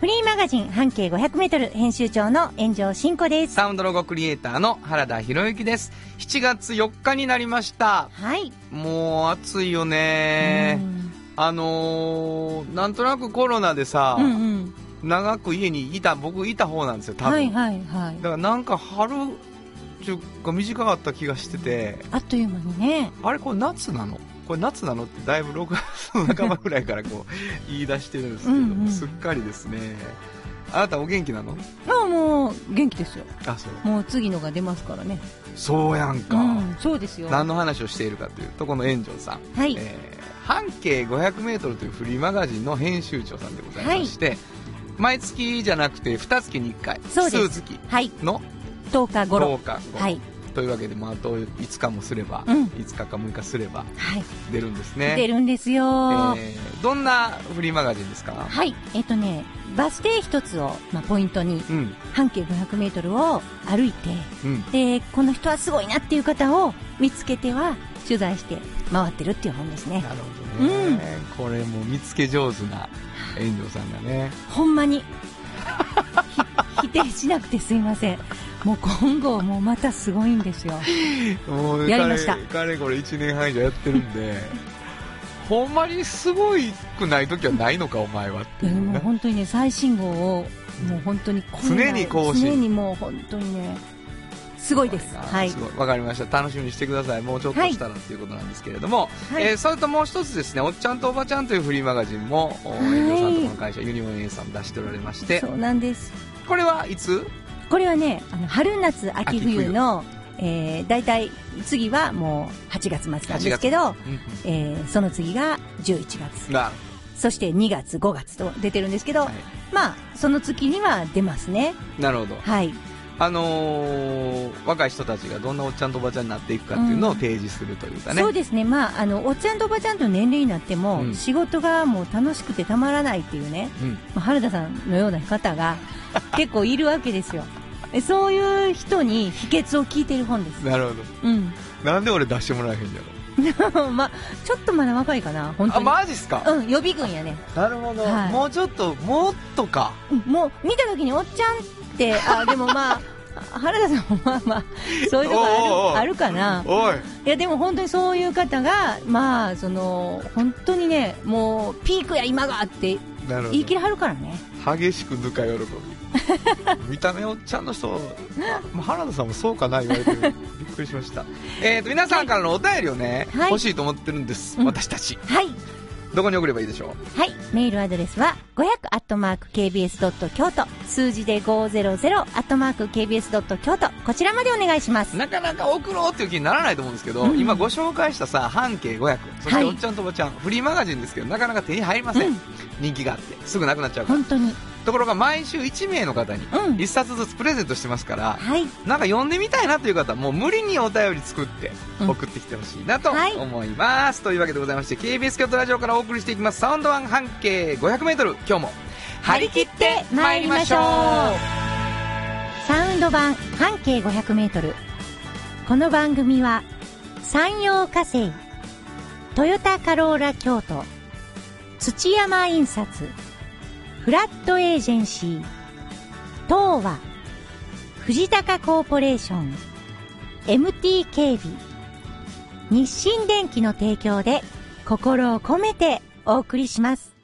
フリーマガジン半径500メートル編集長の炎上真子です。サウンドロゴクリエイターの原田博之です。7月4日になりました。はい。もう暑いよね。あのー、なんとなくコロナでさ、うんうん。長く家にいた、僕いた方なんですよ、多分。はいはいはいだ。からなんか春っていうか短かった気がしてて、あっという間にね。あれこれ夏なの？これ夏なのってだいぶ6月の半ばぐらいからこう言い出してるんですけど、うんうんすっかりですね。あなたお元気なの？まあもう元気ですよ。あ、そう。もう次のが出ますからね。そうやんか。うん、そうですよ。何の話をしているかというと、この炎上さん。はい。えー半径 500m というフリーマガジンの編集長さんでございまして、毎月じゃなくて2月に1回そうです数月はい。の10日頃。10日後、はい。というわけで、まあ、あと5日もすれば、うん。5日か6日すればはい。出るんですね。出るんですよ、えーどんなフリーマガジンですか？はい。えっとね、バス停一つを、まあ、ポイントに、うん。半径500メートルを歩いて、うん。で、この人はすごいなっていう方を見つけては、取材して回ってるっていう本ですね。な。るほどね、これも見つけ上手な炎上さんがね。ほんまに、ひ 否定しなくてすいません。もう今後もうまたすごいんですよ。もうやりました。かれかれこれ1年半以上やってるんで。ほんまにすごいくない時はないのかお前はっていやいうねもう本当にね、最新号を、もう本当に常に更新。常にもう本当にね、すごいです。はい。わかりました。楽しみにしてください。もうちょっとしたらっていうことなんですけれども、はい。えーそれともう一つですねおっちゃんとおばちゃんというフリーマガジンもおいさんとこの会社ユニオン A さん出しておられまして。そうなんです。これはいつ？これはね、あの春夏秋冬の、えー、大体次はもう8月末なんですけど、えー、その次が11月。なそして2月、5月と出てるんですけど、はい。まあ、その月には出ますね。なるほど。はい。あのー若い人たちがどんなおっちゃんとおばちゃんになっていくかっていうのを提示するというかね、そうですね。まあ、あの、おっちゃんとおばちゃんと年齢になっても、うん。仕事がもう楽しくてたまらないっていうね、うん。まあ、原田さんのような方が結構いるわけですよ。えそういう人に秘訣を聞いてる本です。なるほどうん。なんで俺出してもらえへんじ まあ、ちょっとまだ若いかな、本ゃろあ当に。マジっすか、うん、予備軍やね。なるほど、はいもうちょっともっとかうんもう、見た時におっちゃんって、あ、でもまあ、原田さんもまあまあ、そういうとこあるあるかな。おいいや、でも本当にそういう方が、まあ、その、本当にね、もう、ピークや今がって言い切りはるからね。ど激しくぬか喜び 見た目おっちゃんの人、まあ、原田さんもそうかな言われてる びっくりしましたえっと皆さんからのお便りをね、はい欲しいと思ってるんです、うん私たちはい。どこに送ればいいでしょはい。メールアドレスは、500-kbs. 京都。数字で 500-kbs. 京都。こちらまでお願いしますう。なかなか送ろうっていう気にならないと思うんですけど、うん今ご紹介したさ半径500そしはいておっちゃんとおばちゃん、フリーマガジンですけどなかなか手に入りません、うん人気があってすぐなくなっちゃうから。本当に。ところが毎週1名の方にうん。1冊ずつプレゼントしてますから、はい。なんか読んでみたいなという方はもう無理にお便り作ってうん。送ってきてほしいなとはい。思います、というわけでございまして KBS 京都ラジオからお送りしていきます。サウンドワン半径 500m 今日も張り切って参りましょう。サウンド版半径500メートル。この番組は、山陽火星、トヨタカローラ京都、土山印刷、フラットエージェンシー、東和、藤高コーポレーション、MT 警備、日清電機の提供で心を込めてお送りします。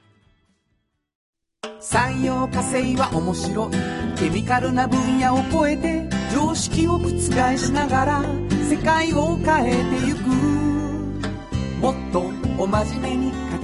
産業化成は面白い。ケミカルな分野を超えて常識を覆しながら世界を変えてゆく。もっとお真面目に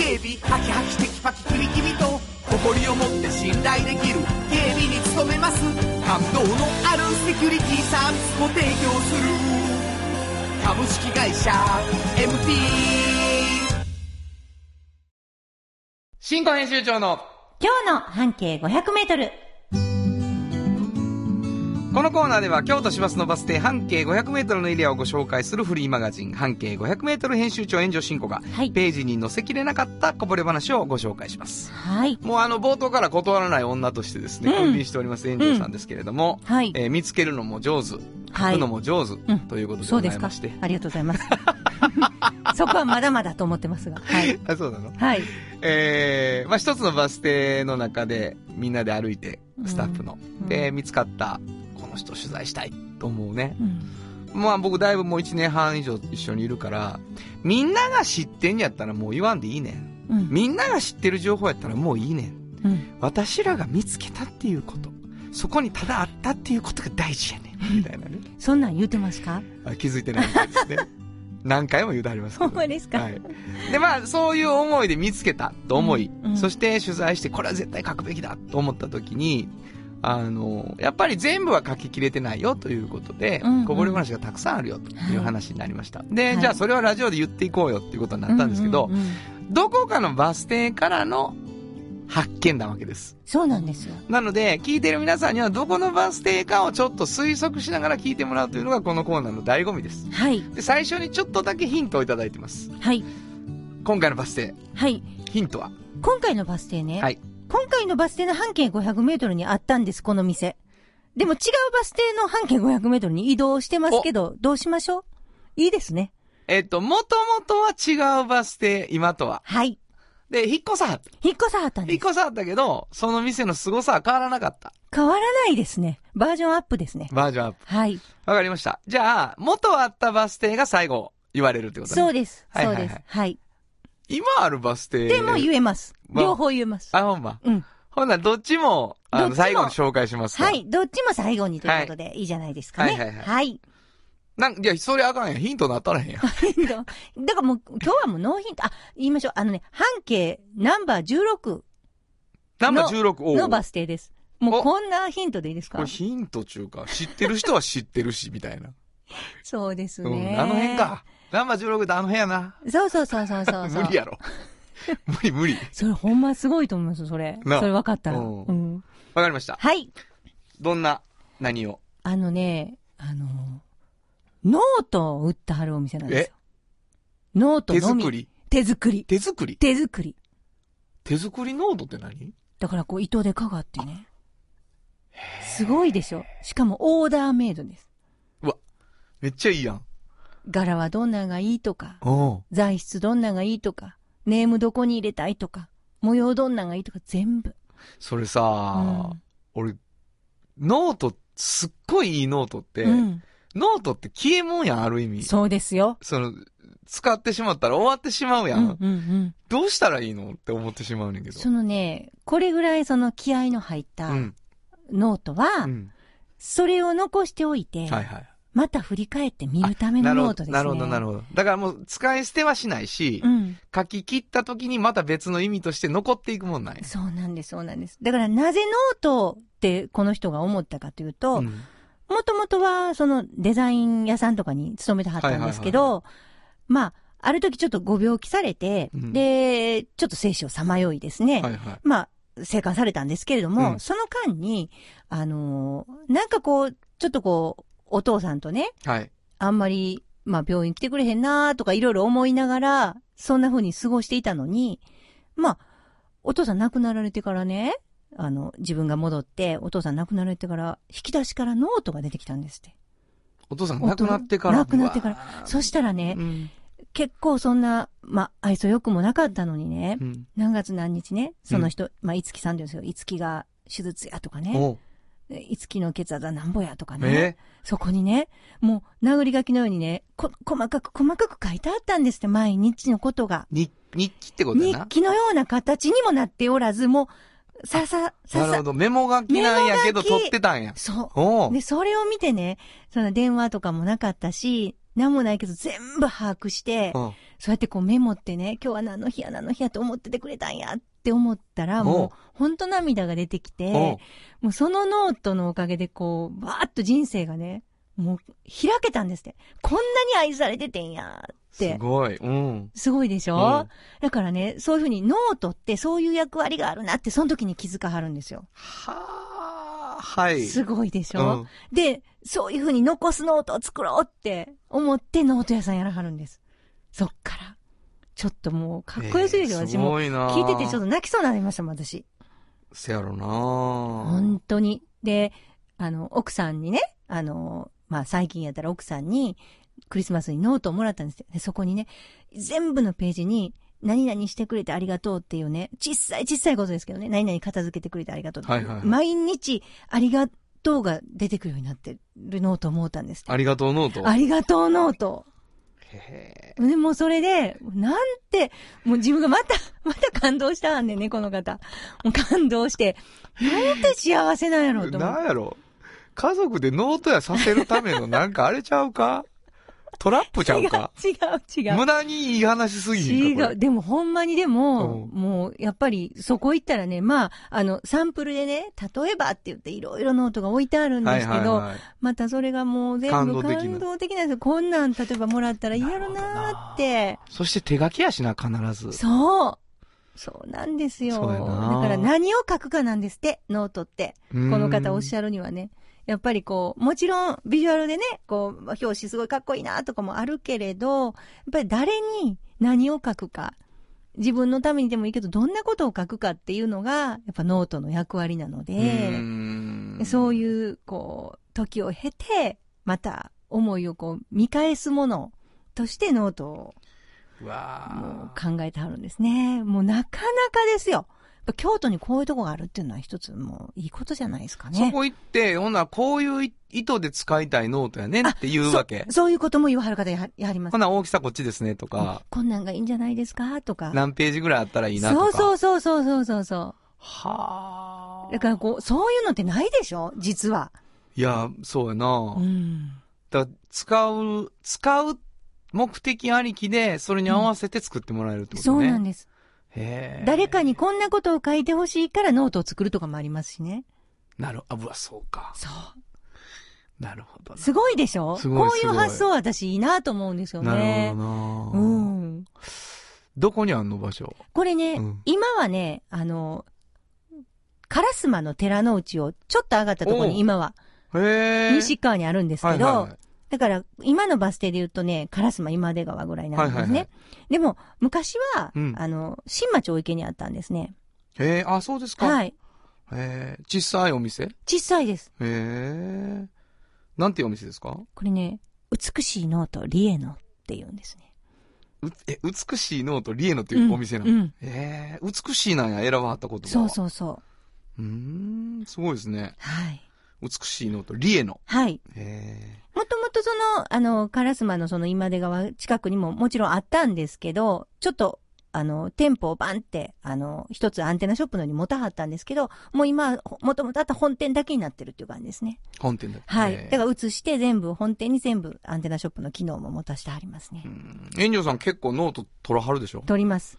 警備ハキハキテキパキキビキビと誇りを持って信頼できる警備に努めます。感動のあるセキュリティサービスも提供する。株式会社 MT 新婚編集長の今日の半径500メートル。このコーナーでは京都市バスのバス停半径500メートルのエリアをご紹介するフリーマガジン半径500メートル編集長援助進行が、はいページに載せきれなかったこぼれ話をご紹介します。はい。もうあの冒頭から断らない女としてですね、うんしております援助さんですけれども、はい。えー見つけるのも上手、はい書くのも上手、うんということでごそうですかざいまして。。ありがとうございます。そこはまだまだと思ってますが。はい。あ、そうなの？はい。えー、まあ一つのバス停の中でみんなで歩いて、スタッフの。うんで、見つかった、この人取材したいと思うね。うん。まあ僕だいぶもう1年半以上一緒にいるから、みんなが知ってんやったらもう言わんでいいねん。うん。みんなが知ってる情報やったらもういいねん。うん。私らが見つけたっていうこと。そこにただあったっていうことが大事やねん。みたいなね。そんなん言うてますか？あ気づいてないみたいですね。何回も言うてありますけど。ほんまですか？はい。で、まあ、そういう思いで見つけたと思い、うんうんそして取材して、これは絶対書くべきだと思った時に、あの、やっぱり全部は書ききれてないよということで、うんうんこぼれ話がたくさんあるよという話になりました。で、はいじゃあそれはラジオで言っていこうよっていうことになったんですけど、うんうんうんどこかのバス停からの発見なわけです。そうなんですよ。なので、聞いている皆さんにはどこのバス停かをちょっと推測しながら聞いてもらうというのがこのコーナーの醍醐味です。はい。で、最初にちょっとだけヒントをいただいてます。はい。今回のバス停、はい。ヒントは？今回のバス停ね。はい。今回のバス停の半径500メートルにあったんです、この店。でも違うバス停の半径500メートルに移動してますけど、どうしましょう？いいですね。えっと、もともとは違うバス停、今とは。はい。で、引っ越さ。引っ越さはったんです。引っ越さはったけど、その店の凄さは変わらなかった。変わらないですね。バージョンアップですね。バージョンアップ。はい。わかりました。じゃあ、元あったバス停が最後言われるってことね。そうです。はいはいはいそうです。はい。今あるバス停。でも言えます。まあ両方言えます。あ、ほんま。うん。ほんならどっちも、あの、最後に紹介しますわは。い。どっちも最後にということでいいじゃないですかね。はいはいはいはい。なんいや、それあかんやん。ヒントなったらへんやん。ヒントだからもう、今日はもうノーヒント。あ、言いましょう。あのね、半径ナンバー16ナンバー16、おうのバス停です。もうおこんなヒントでいいですか？これヒント中か。知ってる人は知ってるし、みたいな。そうですうん。ね。あの辺。か。ナンバー16ってあの辺やな。そうそうそうそうそう。無理やろ。無理無理。それほんますごいと思います、それ。なそれ分かったら。うんうん。わかりました。はい。どんな、何を？あのね、あの、ノートを売ってはるお店なんですよ。ノート手のみ。作り？手作り。手作り？手作り。手作りノートって何？だからこう糸でかがってね。すごいでしょ。しかもオーダーメイドです。うわ、めっちゃいいやん。柄はどんながいいとか、材質どんながいいとか、ネームどこに入れたいとか、模様どんながいいとか全部。それさ、うん俺、ノート、すっごいいいノートって、うん。ノートって消えもんやん、ある意味。そうですよ。その、使ってしまったら終わってしまうや。うんんうんうん。どうしたらいいのって思ってしまうねんけど。そのね、これぐらいその気合の入ったうん。ノートは、うん。それを残しておいて、はいはい。また振り返って見るためのノートですね。なるほど、なるほど。だからもう使い捨てはしないし、うん。書き切った時にまた別の意味として残っていくもんなんや。そうなんです、そうなんです。だからなぜノートってこの人が思ったかというと、うんもともとはそのデザイン屋さんとかに勤めてはったんですけど、まあ、ある時ちょっとご病気されて、うんで、ちょっと生死をさまよいですね。はいはい。まあ、生還されたんですけれども、うんその間に、あのーなんかこう、ちょっとこう、お父さんとね、はい。あんまり、まあ病院来てくれへんなとかいろいろ思いながら、そんな風に過ごしていたのに、まあ、お父さん亡くなられてからね、あの、自分が戻って、お父さん亡くなられてから、引き出しからノートが出てきたんですって。お父さん亡くなってから。亡くなってからそしたらね、うん。結構そんな、まあ、愛想よくもなかったのにね、うん。何月何日ね、その人、まあ、いつきさんですよ、いつきが手術やとかね、いつきの血圧はなんぼやとかね、え？そこにね、もう、殴り書きのようにね、こ、細かく細かく書いてあったんですって、毎日のことが。に日記ってことやな。日記のような形にもなっておらず、もう、ささ、ささ、なるほど。メモ書きなんやけどメモ書き取ってたんや。そおうう。で、それを見てね、その電話とかもなかったし、なんもないけど全部把握して、うん。そうやってこうメモってね、今日は何の日や何の日やと思っててくれたんやって思ったら、もう、ほんと涙が出てきて、もうそのノートのおかげでこう、バーッと人生がね、もう開けたんですって。こんなに愛されててんやって。すごい。うん。すごいでしょ、うんだからね、そういうふうにノートってそういう役割があるなって、その時に気づかはるんですよ。はあ、はい。すごいでしょ、うんで、そういうふうに残すノートを作ろうって思ってノート屋さんやらはるんです。そっから。ちょっともう、かっこよすぎるよ、えーす私も。聞いててちょっと泣きそうになりましたもん、私。せやろな本当に。で、あの、奥さんにね、あの、まあ、最近やったら奥さんに、クリスマスにノートをもらったんですよ。で、そこにね、全部のページに、何々してくれてありがとうっていうね、小さい小さいことですけどね、何々片付けてくれてありがとうってはいはいはい毎日、ありがとうが出てくるようになってるノートをもらったんですありがとうノート？ありがとうノート。へで、もうそれで、なんて、もう自分がまた、また感動したんでね、この方。もう感動して、なんて幸せなんやろうと思って。なんやろ家族でノートやさせるためのなんかあれちゃうか？トラップちゃうか？違う、違う。無駄にいい話すぎ違う。でもほんまにでも、うんもう、やっぱり、そこ行ったらね、まあ、あの、サンプルでね、例えばって言っていろいろノートが置いてあるんれですけど、はいはいはいまたそれがもう全部感動的なんですよ。こんなん、例えばもらったら嫌やろなーって。そして手書きやしな、必ず。そう。そうなんですよ。だから何を書くかなんですって、ノートって。ここの方おっしゃるにはね。やっぱりこう、もちろんビジュアルでね、こう、表紙すごいかっこいいなとかもあるけれど、やっぱり誰に何を書くか。自分のためにでもいいけど、どんなことを書くかっていうのが、やっぱノートの役割なので、そういう、こう、時を経て、また思いをこう、見返すものとしてノートをもうー考えてはるんですね。もうなかなかですよ。ぱ京都にこういうとこがあるっていうのは一つもういいことじゃないですかね。そこ行って、ほんならこういう意図で使いたいノートやねんって言うわけ。そそういうことも言わはる方やはやはりますほ。な大きさこっちですねとか、こんなんがいいんじゃないですかとか。何ページぐらいあったらいいなとか。そうそうそうそうそうそはう。だからこう、そういうのってないでしょ？実は。いや、そうやな。うん。だ使う、使う目的ありきで、それに合わせて作ってもらえるってことね。そうなんです。誰かにこんなことを書いてほしいからノートを作るとかもありますしね。なる、あ、うわ、そうか。そう。なるほどな。すごいでしょ？すごいこういう発想は私いいなと思うんですよなるね。ほどな。うん。どこにあんの場所？これね、うん今はね、あの、烏丸の寺の内をちょっと上がったところに今は。西側にあるんですけど、はいはいはいだから今のバス停で言うとね、烏丸今出川ぐらいなんですね。はいはいはいでも昔は、うんあの、新町大池にあったんですね。へえ、あ、そうですか。はい。へえ、小さいお店？へ小さいです。え。なんていうお店ですか？これね、美しいノートリエノって言うんですね。うえ、美しいノートリエノっていうお店なの、うんうんええ美しいなんや、選ばはったことそうそうそう。う。ん、すごいですね。はい。美しいノートリエノ。はい。へもともとその、あの、烏丸のその今出川近くにももちろんあったんですけど、ちょっと、あの、店舗をバンって、あの、一つアンテナショップのに持たはったんですけど、もう今、もともとあった本店だけになってるっていう感じですね。え。本店だ。はい。だから移して全部、本店に全部アンテナショップの機能も持たせてありますねう。ん炎上さん結構ノート取らはるでしょ？取ります。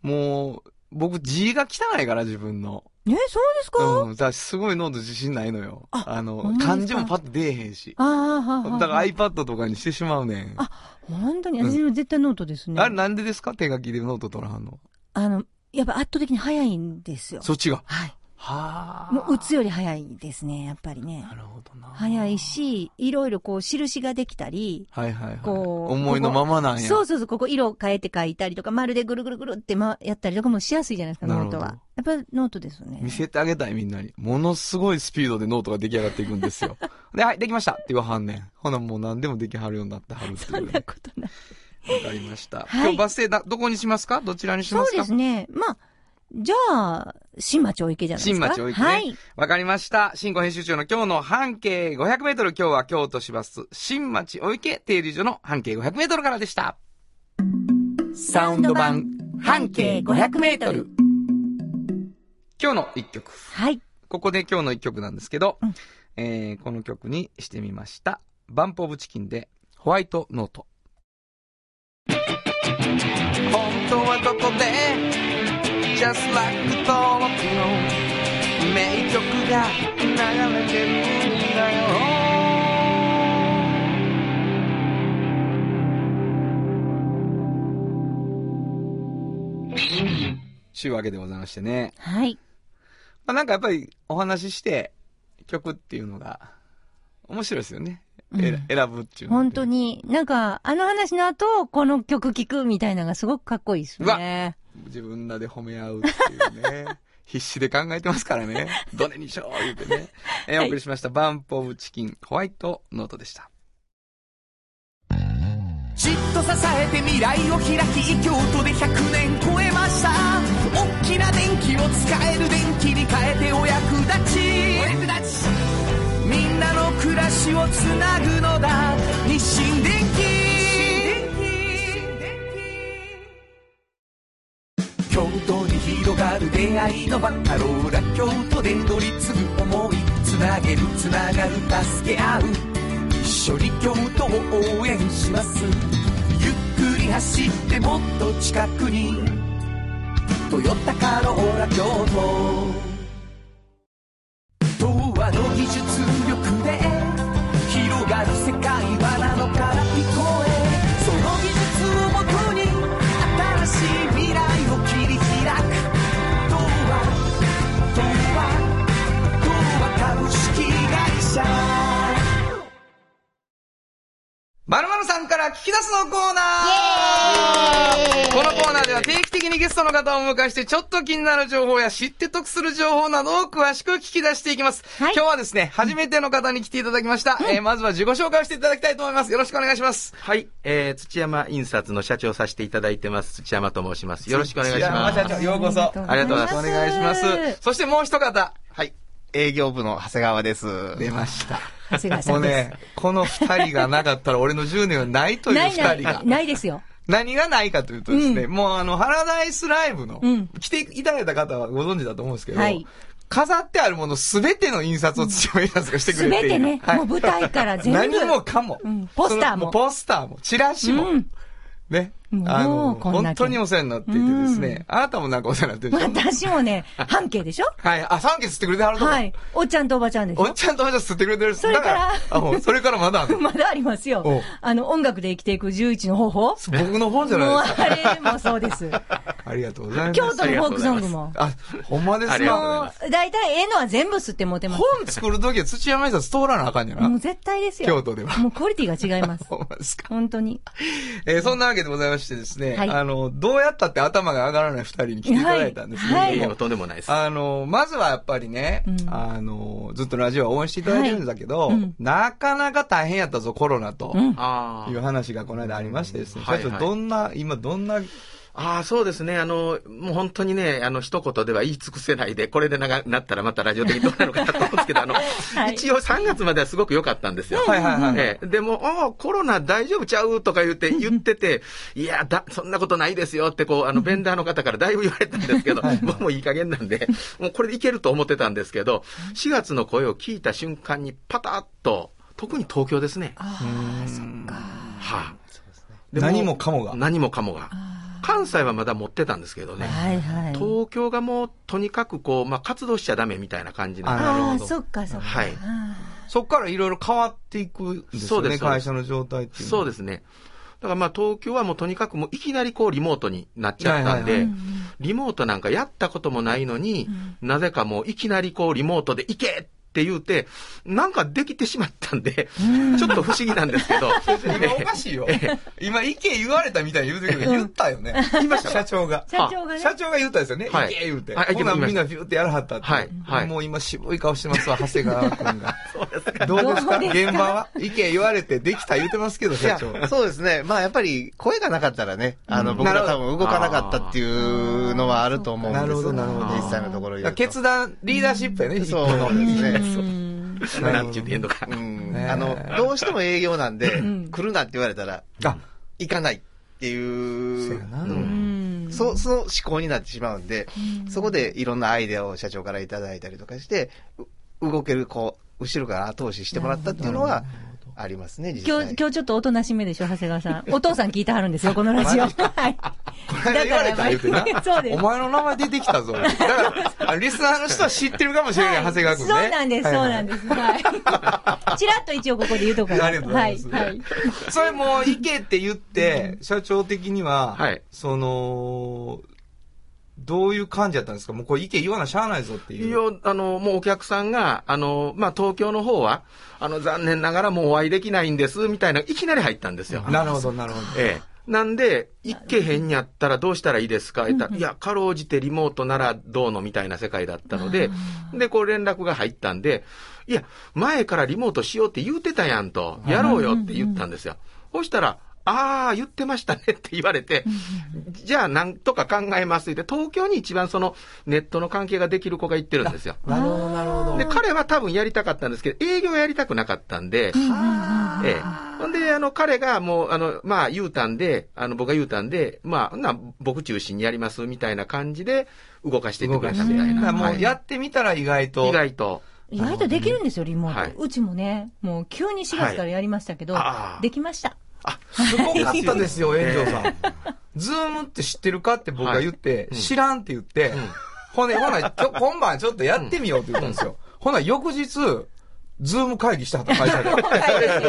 もう、僕字が汚いから自分の。え、そうですか、うん。だからすごいノート自信ないのよ。あの漢字もパッと出えへんし。ああ、はあ、はあ。だから iPad とかにしてしまうねん。あ本当に私も絶対ノートですね。あれなんでですか？手書きでノート取らはんの。あの、やっぱ圧倒的に早いんですよ。そっちが。はい。はあ。もう打つより早いですね、やっぱりねな。るほどな。早い。し、いろいろこう、印ができたり、はいはいはい。こう思いのままなんや。そうそうそう、ここ色変えて書いたりとか、丸でぐるぐるぐるって、ま、やったりとかもしやすいじゃないですか、ノートは。やっぱりノートですよね。見せてあげたいみんなに。ものすごいスピードでノートが出来上がっていくんですよ。で、はい、できましたって言わはんねん。ほなもう何でもできはるようになってはるっていそんうね。なことない。わかりました。はい今日バス停だ、どこにしますか？どちらにしますか？そうですね。まあ、じゃあ、新町御池じゃないですか？新町御池ねはい。わかりました。新語編集長の今日の半径500メートル。今日は京都市バス新町御池停留所の半径500メートルからでした。サウンド版半径500メートル。今日の一曲。はい。ここで今日の一曲なんですけど、うんえー、この曲にしてみました。バンプオブチキンで、ホワイトノート。本当はどこで Just like the thought of you 名曲が流れてるんだよちゅうわけでございましてね。はい。まあ、なんかやっぱりお話しして曲っていうのが面白いですよね。えら選ぶっていう本当。に、なんか、あの話の後、この曲聴くみたいなのがすごくかっこいいですね。自分らで褒め合うっていうね。必死で考えてますからね。どれにしよう言うてね。えーはいお送りしました。バンプオブチキンホワイトノートでした。じっと支えて未来を開き京都で100年超えました大きな電気を使える電気に変えてお役立ちお役立ちみんなの暮らしをつなぐのだ日清電気京都に広がる出会いのバカローラ京都で乗り継ぐ思い。つなげるつながる助け合う。一緒に京都を応援します。ゆっくり走ってもっと近くに「トヨタカローラ京都」東和の技術力で聞き出すのコーナーこのコーナーでは定期的にゲストの方をお迎えして、ちょっと気になる情報や知って得する情報などを詳しく聞き出していきます。はい今日はですね、初めての方に来ていただきました。えーまずは自己紹介をしていただきたいと思います。よろしくお願いします。はい、えー、土山印刷の社長をさせていただいてます、土山と申します。よろしくお願いします。土山社長、ようこそ。ありがとうございますよろしくお願いします。そしてもう一方、はい。営業部の長谷川です。出ました。長谷川さもうんです。ね、この二人がなかったら俺の10年はないというないな二人がい、。ないですよ。何がないかというとですね、もうあの、ハラダイスライブの、うん来ていただいた方はご存知だと思うんですけど、はい飾ってあるものすべての印刷を土山印刷がしてくすれている。べてね、はいもう舞台から全部。何もかも。うんポスターもそのポスターも、チラシも。うんね。あの、本当にお世話になっていてですね、あなたもなんかお世話になってるでしょ？私もね、半径でしょ？はい。あ、3件吸ってくれてはるとこはい。おっちゃんとおばちゃんでしょ？おっちゃんとおばちゃん吸ってくれてる。それからだあ、それからまだ まだありますよお。あの、音楽で生きていく11の方法？僕の本じゃないですか。あれもそうです。ありがとうございます。京都のフォークソングも。あ、ほんまですか？大体ええのは全部吸って持てます。本作るときは土山印刷通らなあかんやな。もう絶対ですよ。京都ではもうクオリティが違います。ほんまですか？本当に。えーそんなわけでございましてですね、はい。あの、どうやったって頭が上がらない二人に来ていただいたんですけども、はいいや、とんでもないです。あの、まずはやっぱりね、うん。あの、ずっとラジオを応援していただいてるんだけど、はい。うん。なかなか大変やったぞ、コロナと。うん。あいう話がこの間ありましてですね。はい社長、どんな、今どんな、ああ、そうですね。あの、もう本当にね、あの、一言では言い尽くせないで、これで長くなったらまたラジオ的にどうなのかなと思うんですけど、あの、はい。一応3月まではすごく良かったんですよ。はい。はいはいええ。でも、ああ、コロナ大丈夫ちゃうとか言って、言ってて、いや、だ、そんなことないですよって、こう、あの、ベンダーの方からだいぶ言われたんですけど、僕もいい加減なんで、もうこれでいけると思ってたんですけど、4月の声を聞いた瞬間にパタッと、特に東京ですね。ああ、そっか。はあ、で何もかもが。何もかもが。関西はまだ持ってたんですけどね。はいはい。東京がもうとにかくこう、まあ、活動しちゃダメみたいな感じあなああ、なるほどそっかそっか。はいあそっからいろいろ変わっていくんですよね、そうです会社の状態っていう。そうですね。だからまあ東京はもうとにかくもういきなりこうリモートになっちゃったんで、はいはいリモートなんかやったこともないのに、なぜかもういきなりこうリモートで行けって言うて、なんかできてしまったんで、ちょっと不思議なんですけど。今おかしいよ。今、意見言われたみたいに言うてるけど、言ったよね。言いました社長が。社長がね。社長が言ったんですよね。はい意見言うて。はいほみんなビューってやらはったって。はいはいもう今渋い顔してますわ、長谷川君が。どうどうですか？ですか？現場は意見言われてできた言うてますけど、社長。、そうですね。まあやっぱり声がなかったらね、あの、うん僕ら多分動かなかったっていうのはあると思うんですなるほどなるほど実際のところ言うと。決断、リーダーシップやね、そう一個のですね。う。ん。なんて言ってんのか。あの、どうしても営業なんでん、来るなって言われたら、あ、行かないっていう。そそその思考になってしまうんで、そこでいろんなアイデアを社長からいただいたりとかして、う動ける、こう、後ろから後押ししてもらったっていうのは、ありますね。今日、今日ちょっとおとなしめでしょ、長谷川さん。お父さん聞いてはるんですよ、このラジオ。はい。この間言われた言うてな。そうですお。前の名前出てきたぞ。だから、あリスナーの人は知ってるかもしれない、長谷川君ね。そうなんです、そうなんす。です。はい。ちらっと一応ここで言うとこありがとうございます。はい。はい。それもう行けって言って、社長的には、はいその、どういう感じだったんですか？もうこれ行け言わなしゃあないぞっていいう。や、あの、もうお客さんが、あの、まあ、東京の方は、あの、残念ながらもうお会いできないんです、みたいな、いきなり入ったんですよ。なるほど、なるほど。ええ。なんで、行けへんやったらどうしたらいいですか？言ったら、いや、かろうじてリモートならどうのみたいな世界だったので、で、こう連絡が入ったんで、いや、前からリモートしようって言うてたやんと、やろうよって言ったんですよ。そしたら、ああ、言ってましたねって言われて、じゃあなんとか考えますって、東京に一番そのネットの関係ができる子が行ってるんですよ。なるほど、なるほど。で、彼は多分やりたかったんですけど、営業やりたくなかったんで、ええ。ほんで、あの、彼がもう、あの、まあ、言うたんで、あの、僕が言うたんで、まあ、なら僕中心にやりますみたいな感じで、動かしていってくれたみたいな。もはいうやってみたら意外と。意外と。意外とできるんですよ、リモはいート。うちもね、もう急に4月からやりましたけどできました。すごかったですよ、炎上さん。 Zoomって知ってるかって僕が言って、うん知らんって言って、ほんで、ほな、ちょ今晩ちょっとやってみようって言ったんですよ。ほな、翌日、 Zoom 会議してはった会社で。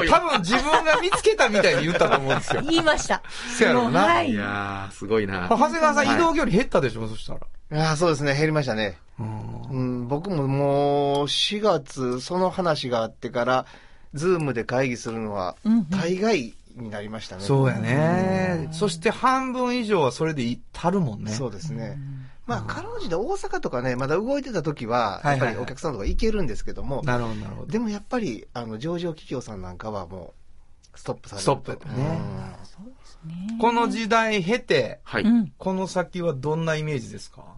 多分自分が見つけたみたいに言ったと思うんですよ。言いました。せやろうなもうはいい。やー、すごいな。長谷川さん、はい移動距離減ったでしょ、そしたら。ああ、そうですね、減りましたね。うんうん、僕ももう4月、その話があってから、ズームで会議するのは大概になりましたね。そうやね。そして半分以上はそれでいたるもんね。そうですね。まあ、かろうじて大阪とかね、まだ動いてた時は、やっぱりお客さんとか行けるんですけども、なるほど、なるほど。でもやっぱり、あの、上場企業さんなんかはもう、ストップされる。ストップうんねこの時代経て、はい。うん。この先はどんなイメージですか？あ、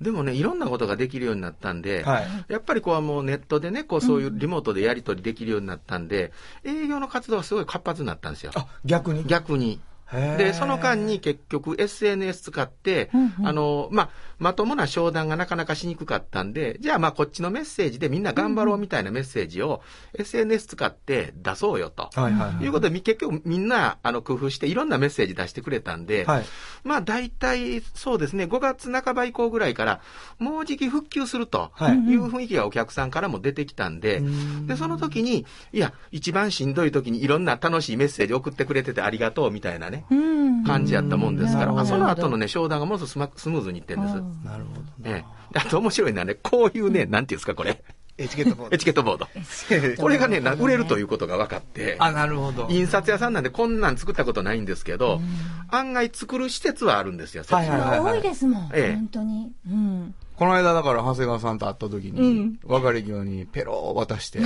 でもね、いろんなことができるようになったんで、はい。やっぱりこうもうネットでね、こうそういうリモートでやり取りできるようになったんで、営業の活動がすごい活発になったんですよ。あ、逆に？逆に。で、その間に結局 SNS 使って、うんうんあの、まあ、まともな商談がなかなかしにくかったんで、じゃあまあこっちのメッセージでみんな頑張ろうみたいなメッセージを SNS 使って出そうよと。はいはいはい。いうことで、み結局みんなあの工夫していろんなメッセージ出してくれたんで、はい。まあ大体そうですね、5月半ば以降ぐらいから、もうじき復旧するとはいいう雰囲気がお客さんからも出てきたんで、うんで、その時に、いや、一番しんどい時にいろんな楽しいメッセージ送ってくれててありがとうみたいなね、うん。感じやったもんですから、その後のね、商談がものすごくスマスムーズにいってるんです。なるほどええ。であと面白いのはね、こういうね、なんていうんですか、これ。エチケットボードエチケットボード。これがね、な売れるということが分かって。あ、なるほど。印刷屋さんなんでこんなん作ったことないんですけど、案外作る施設はあるんですよ、はいはいはい多いですもん。ええ本当に。うん。この間だから長谷川さんと会った時うにん、別れ際にペロー渡して、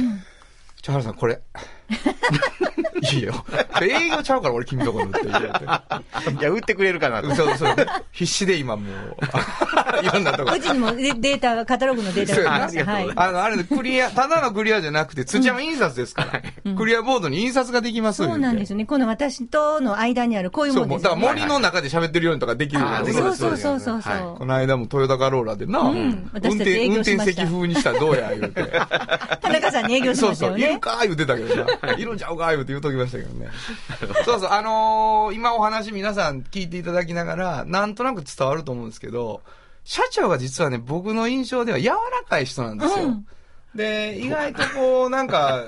茶原さんこれ。いいよ。営業ちゃうから俺君とこに売って言われて。いや、売ってくれるかなと。そうそう。必死で今もう、いろんなとこうちにもデデータ、カタログのデータがありました。はいそうやなあの、あれでクリア、ただのクリアじゃなくて、土山印刷ですから。クリアボードに印刷ができますそうなんですよ。よね。この私との間にあるこういうそう、もうだ。から森の中で喋ってるようにとかできるそうそうそうそう。この間もトヨタカローラでな、うん運転、席風にしたらどうや、言うて。田中さんに営業しそうそう、ましたよね。いるか言うてたけどな。いるんちゃうか言うて言うときましたけどね。そうそう、あのー今お話皆さん聞いていただきながら、なんとなく伝わると思うんですけど、社長が実はね、僕の印象では柔らかい人なんですよ。うんで、意外とこう、なんか、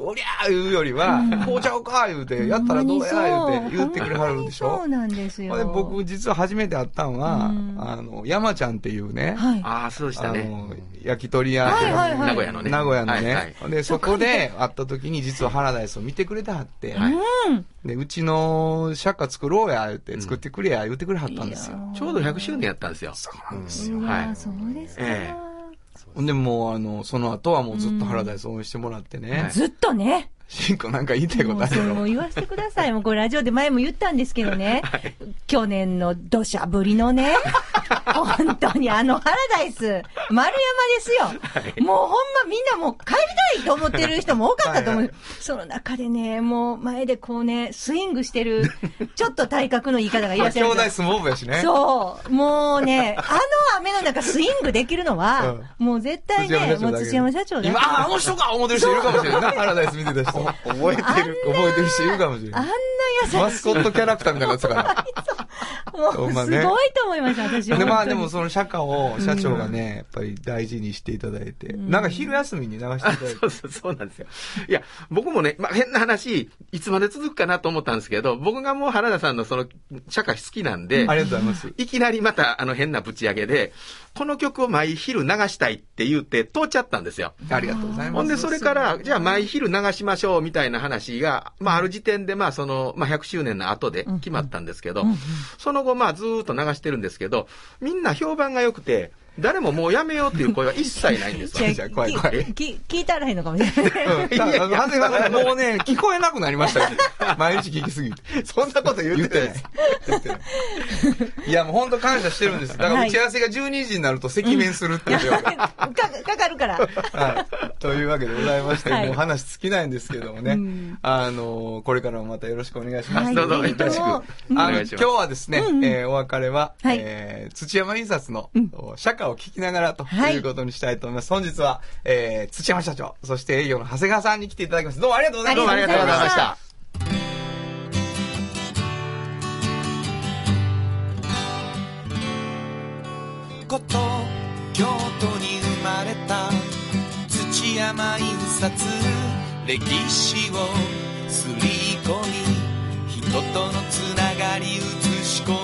おりゃー言うよりは、こうちゃうか言うて、やったらどうや言うて言ってくれはるでしょそうなんですよ。僕実は初めて会ったんは、うんあの、山ちゃんっていうね、はい。ああ、そうでしたね。あの、焼き鳥屋、はいはいはい名古屋のね。名古屋のね、はいはいで、そこで会った時に実はハラダイスを見てくれてはって。で、うちの釈迦作ろうや、言って、作ってくれや、言ってくれはったんですよ。ちょうど100周年やったんですよ。そうなんですよ。うはいわそうですか。えほんで、もう、あの、その後はもうずっとハラダイス応援してもらってね。ずっとね。しんこなんか言いたいことあるの？も言わせてください。もうこれラジオで前も言ったんですけどね。去年の土砂降りのね。本当に、あの、ハラダイス、丸山ですよ。もうほんまみんなもう帰りたいと思ってる人も多かったと思う。はいその中でね、もう前でこうね、スイングしてる、ちょっと体格のいい方がいらっしゃるん兄。弟相撲部やしね。そう。もうね、あの雨の中スイングできるのは、もう絶対ね、もう土山社長だけ今、あ、あの人か思ってる人いるかもしれないな。パラダイス見てた人。覚 覚えてる。えてる人いるかもしれない。あんな優しい。マスコットキャラクターみたいになってたから。もう、すごいと思いました、私は。で、まあでもその社歌を社長がね、やっぱり大事にしていただいて、なんか昼休みに流していただいて。そうそう、そうなんですよ。いや、僕もね、まあ、変な話、いつまで続くかなと思ったんですけど、僕がもう原田さんのその、社会好きなんで、ありがとうございます。いきなりまた、あの、変なぶち上げで、この曲を毎昼流したいって言って通っちゃったんですよ。ありがとうございます。ほんで、それから、じゃあ毎昼流しましょうみたいな話が、まあ、ある時点で、まあ、その、まあ、100周年の後で決まったんですけど、その後、まあ、ずーっと流してるんですけど、みんな評判が良くて、誰ももうやめようっていう声は一切ないんですよ。じゃ怖い怖い 聞いたらへんのかもしれない。うん。いやいや、長谷川さん、もうね、聞こえなくなりましたよ。毎日聞きすぎて。そんなこと言ってない。言ってない。いや、もう本当感謝してるんです。だから打ち合わせが12時になると赤面するっていうよ。か、かかるから。はい。というわけでございまして、はいもう話尽きないんですけどもね。うんあの、これからもまたよろしくお願いします。はいどうぞよろしくあの、お願いします今日はですね、えーお別れは、はいえー土山印刷の、社歌を聞きながらとはいいうことにしたいと思います。本日は、えー土山社長、そして営業の長谷川さんに来ていただきました。どうもありがとうございました。ありがとうございましたこと京都に生まれた土山印刷歴史をすり込み人とのつながり映し込む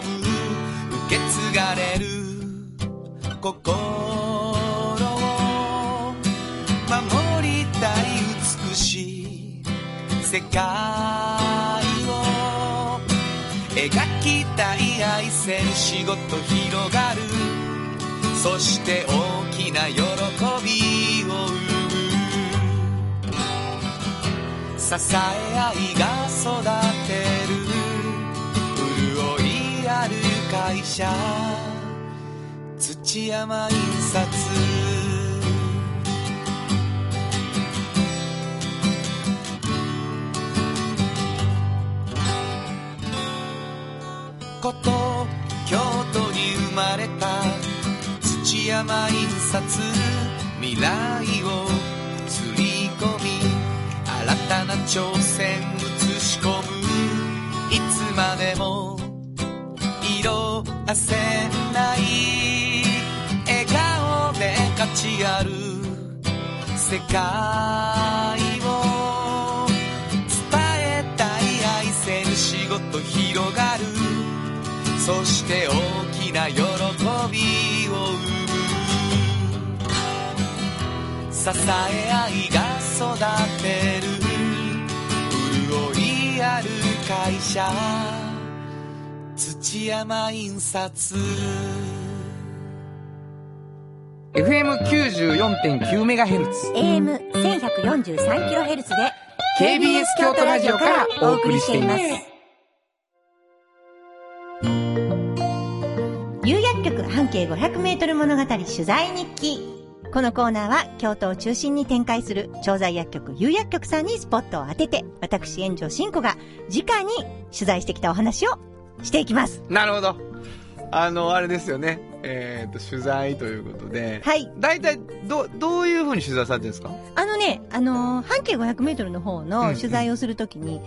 受け継がれる心を守りたい美しい世界を描きたい愛せる仕事広がる。そして大きな喜びを生む。支え合いが育てる。潤いある会社。土山印刷こと京都に生まれた土山印刷未来をつり込み新たな挑戦映し込む。いつまでも色あせない。ある世界を伝えたい愛せる仕事広がる。そして大きな喜びを生む。支え合いが育てる。潤いある会社。土山印刷。FM94.9MHz。AM1143kHz で、KBS 京都ラジオからお送りしています。有薬局半径500メートル物語取材日記。このコーナーは京都を中心に展開する調剤薬局有薬局さんにスポットを当てて、私炎上真子が直に取材してきたお話をしていきます。なるほど。あの、あれですよね。えっ、と、取材ということで。はい。大体、ど、どういうふうに取材されてるんですか？あのね、あのー半径500メートルの方うんの取材をするときに、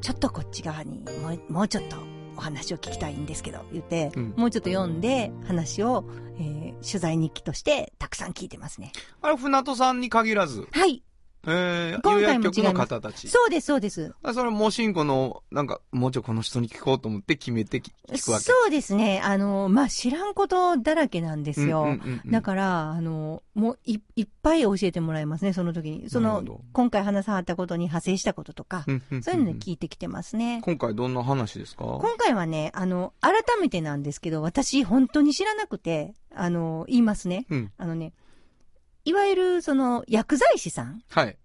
ちょっとこっち側にもう、もうちょっとお話を聞きたいんですけど、言って、うんもうちょっと読んで話を、えー取材日記としてたくさん聞いてますね。あれ、船戸さんに限らず、はい。えー、今有回も違います薬局の方たち。そうです、そうです。あそれ、もうしんこの、なんか、もうちょいこの人に聞こうと思って決めてき聞くわけ。そうですね。あの、まあ、知らんことだらけなんですよ。うんうんうんうんだから、あの、もういいっぱい教えてもらいますね、その時に。その今回話さはったことに派生したこととか、うんうんうんそういうので聞いてきてますね。今回どんな話ですか？今回はね、あの、改めてなんですけど、私本当に知らなくて、あの、言いますね。うん。あのね、いわゆるその薬剤師さんはい。っ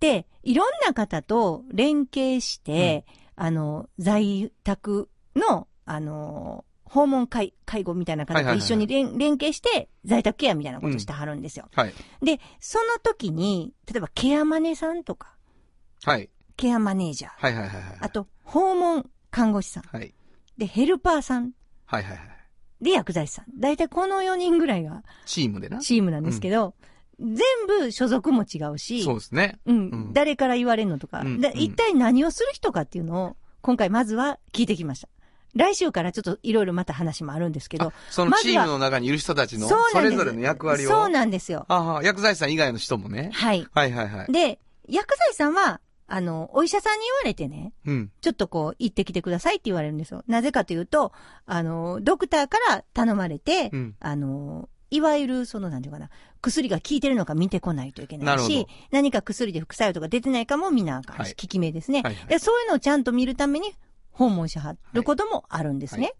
て、いろんな方と連携して、あの、在宅の、あの、訪問介介護みたいな感じではいはいはい一緒に連,、連携して在宅ケアみたいなことしてはるんですよ。はい。で、その時に、例えばケアマネさんとか、はい。ケアマネージャー、はいはいはいはい。あと、訪問看護師さん、はい。で、ヘルパーさん、はいはいはい。で、薬剤師さん。だいたいこの4人ぐらいがチームでな。チームなんですけど、全部所属も違うし、そうですね。うん、うん誰から言われるのとか、うんうんだ一体何をする人かっていうのを、今回まずは聞いてきました。来週からちょっといろいろまた話もあるんですけどあ、そのチームの中にいる人たちの、そうなんですそれぞれの役割を。そうなんですよ。ああ、薬剤師さん以外の人もね。はい。はいはいはい。で、薬剤師さんは、あの、お医者さんに言われてね、うん。ちょっとこう、行ってきてくださいって言われるんですよ。なぜかというと、あの、ドクターから頼まれて、うんあの、いわゆる、その、なんていうかな、薬が効いてるのか見てこないといけなないし、何か薬で副作用とか出てないかも見なあかんし、はい効き目ですね、はいはいで。そういうのをちゃんと見るために訪問しはることもあるんですね。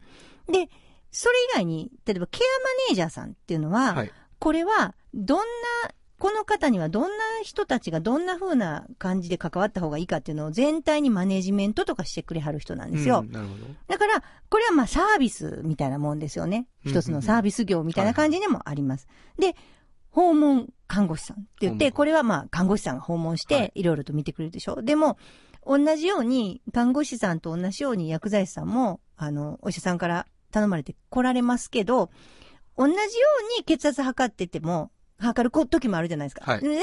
で、それ以外に、例えばケアマネージャーさんっていうのは、はい。これは、どんな、この方にはどんな人たちがどんな風な感じで関わった方がいいかっていうのを全体にマネジメントとかしてくれはる人なんですよ。うんなるほど。だから、これはまあサービスみたいなもんですよね。うん一つのサービス業みたいな感じでもあります。で、訪問看護師さんって言って、これはまあ看護師さんが訪問しはいていろいろと見てくれるでしょ？でも、同じように、看護師さんと同じように薬剤師さんも、あの、お医者さんから頼まれて来られますけど、同じように血圧測ってても、測る時もあるじゃないですか。はい全然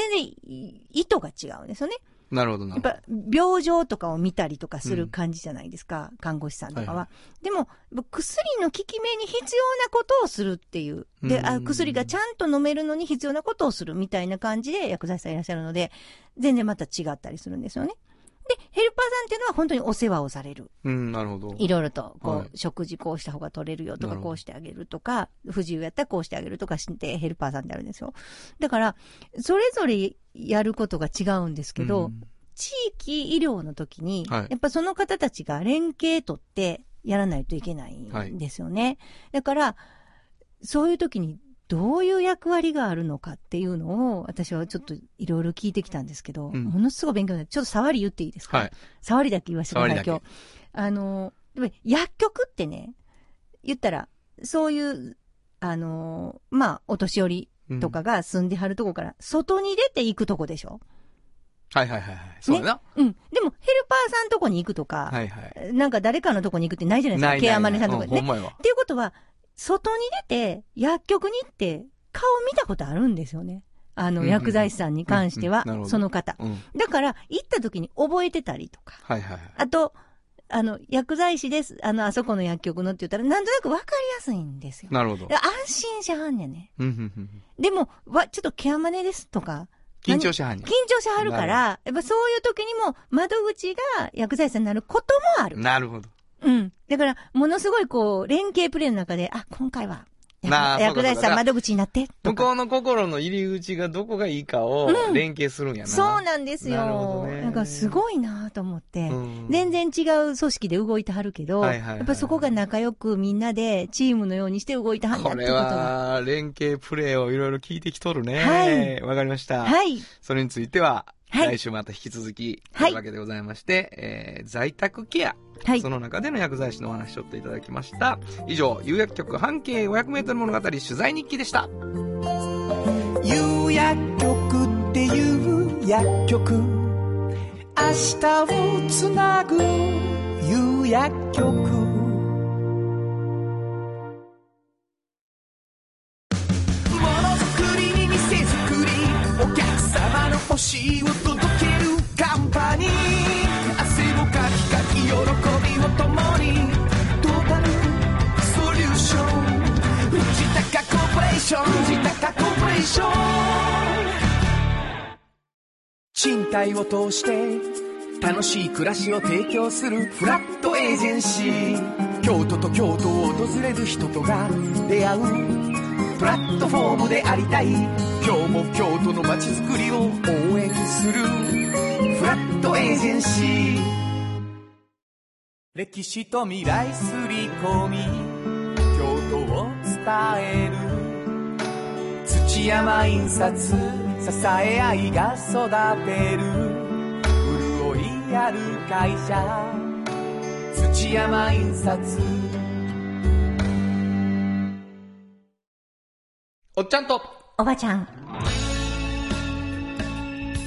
意図が違うんですよね。なるほどなやっぱ、病状とかを見たりとかする感じじゃないですか、看護師さんとかは。はでも、薬の効き目に必要なことをするっていう。で、あうん薬がちゃんと飲めるのに必要なことをするみたいな感じで薬剤師さんいらっしゃるので、全然また違ったりするんですよね。で、ヘルパーさんっていうのは本当にお世話をされる。うん、なるほど。いろいろと、こう、はい食事こうした方が取れるよとか、こうしてあげるとか、不自由やったらこうしてあげるとかして、ヘルパーさんってあるんですよ。だから、それぞれやることが違うんですけど、うん。地域医療の時に、はい。やっぱその方たちが連携取ってやらないといけないんですよね。だから、そういう時にどういう役割があるのかっていうのを、私はちょっといろいろ聞いてきたんですけど、うん。ものすごい勉強になって、ちょっと触り言っていいですか、はい。触りだけ言わせてください、今日。あの、薬局ってね、言ったら、そういう、あの、まあ、お年寄りうんとかが住んではるとこから、外に出て行くとこでしょ？はいはいはいはい。そうやな。うん。でも、ヘルパーさんとこに行くとか、はいはい。なんか誰かのとこに行くってないじゃないですか？ないケアマネさんとかね。うんほんまやわ。っていうことは、外に出て、薬局に行って、顔見たことあるんですよね。あの、うんうん薬剤師さんに関してはうんうんなるほ、どその方。うん。だから、行った時に覚えてたりとか。はいはいはい。あと、あの、薬剤師です。あの、あそこの薬局のって言ったら、なんとなくわかりやすいんですよ。なるほどで。安心しはんねんね。でも、わ、ちょっとケアマネですとか、緊張しはんね緊張しはるから、やっぱそういう時にも窓口が薬剤師になることもあるん。。なるほど。うん。だから、ものすごいこう、連携プレーの中で、あ、今回は、薬剤師さん窓口になって。向こうの心の入り口がどこがいいかをうん連携するんやな。そうなんですよ。ななんかすごいなと思って。うん全然違う組織で動いてはるけど、はいはいはいやっぱそこが仲良くみんなでチームのようにして動いてはんだこれってことが。は、連携プレーをいろいろ聞いてきとるね。はいわかりました。はい。それについては、はい来週また引き続き、はいというわけでございまして、えー在宅ケア。はいそ。の中での薬剤師のお話をちょっといただきました。以上、有薬局半径500メートル物語取材日記でした。有薬局っていう薬局明日をつなぐ有薬局しいを届けるカンパニー。汗をかきかき喜びを共にトータル。ソリューション藤高コーポレーション。藤高コーポレーション。賃貸を通して楽しい暮らしを提供するフラットエージェンシー。京都と京都を訪れる人とが出会う。プラットフォームでありたい。今日も京都の街づくりを応援する。フラットエージェンシー。歴史と未来すり込み。京都を伝える。土山印刷。支え合いが育てる。潤いある会社。土山印刷。おっちゃんとおばちゃん。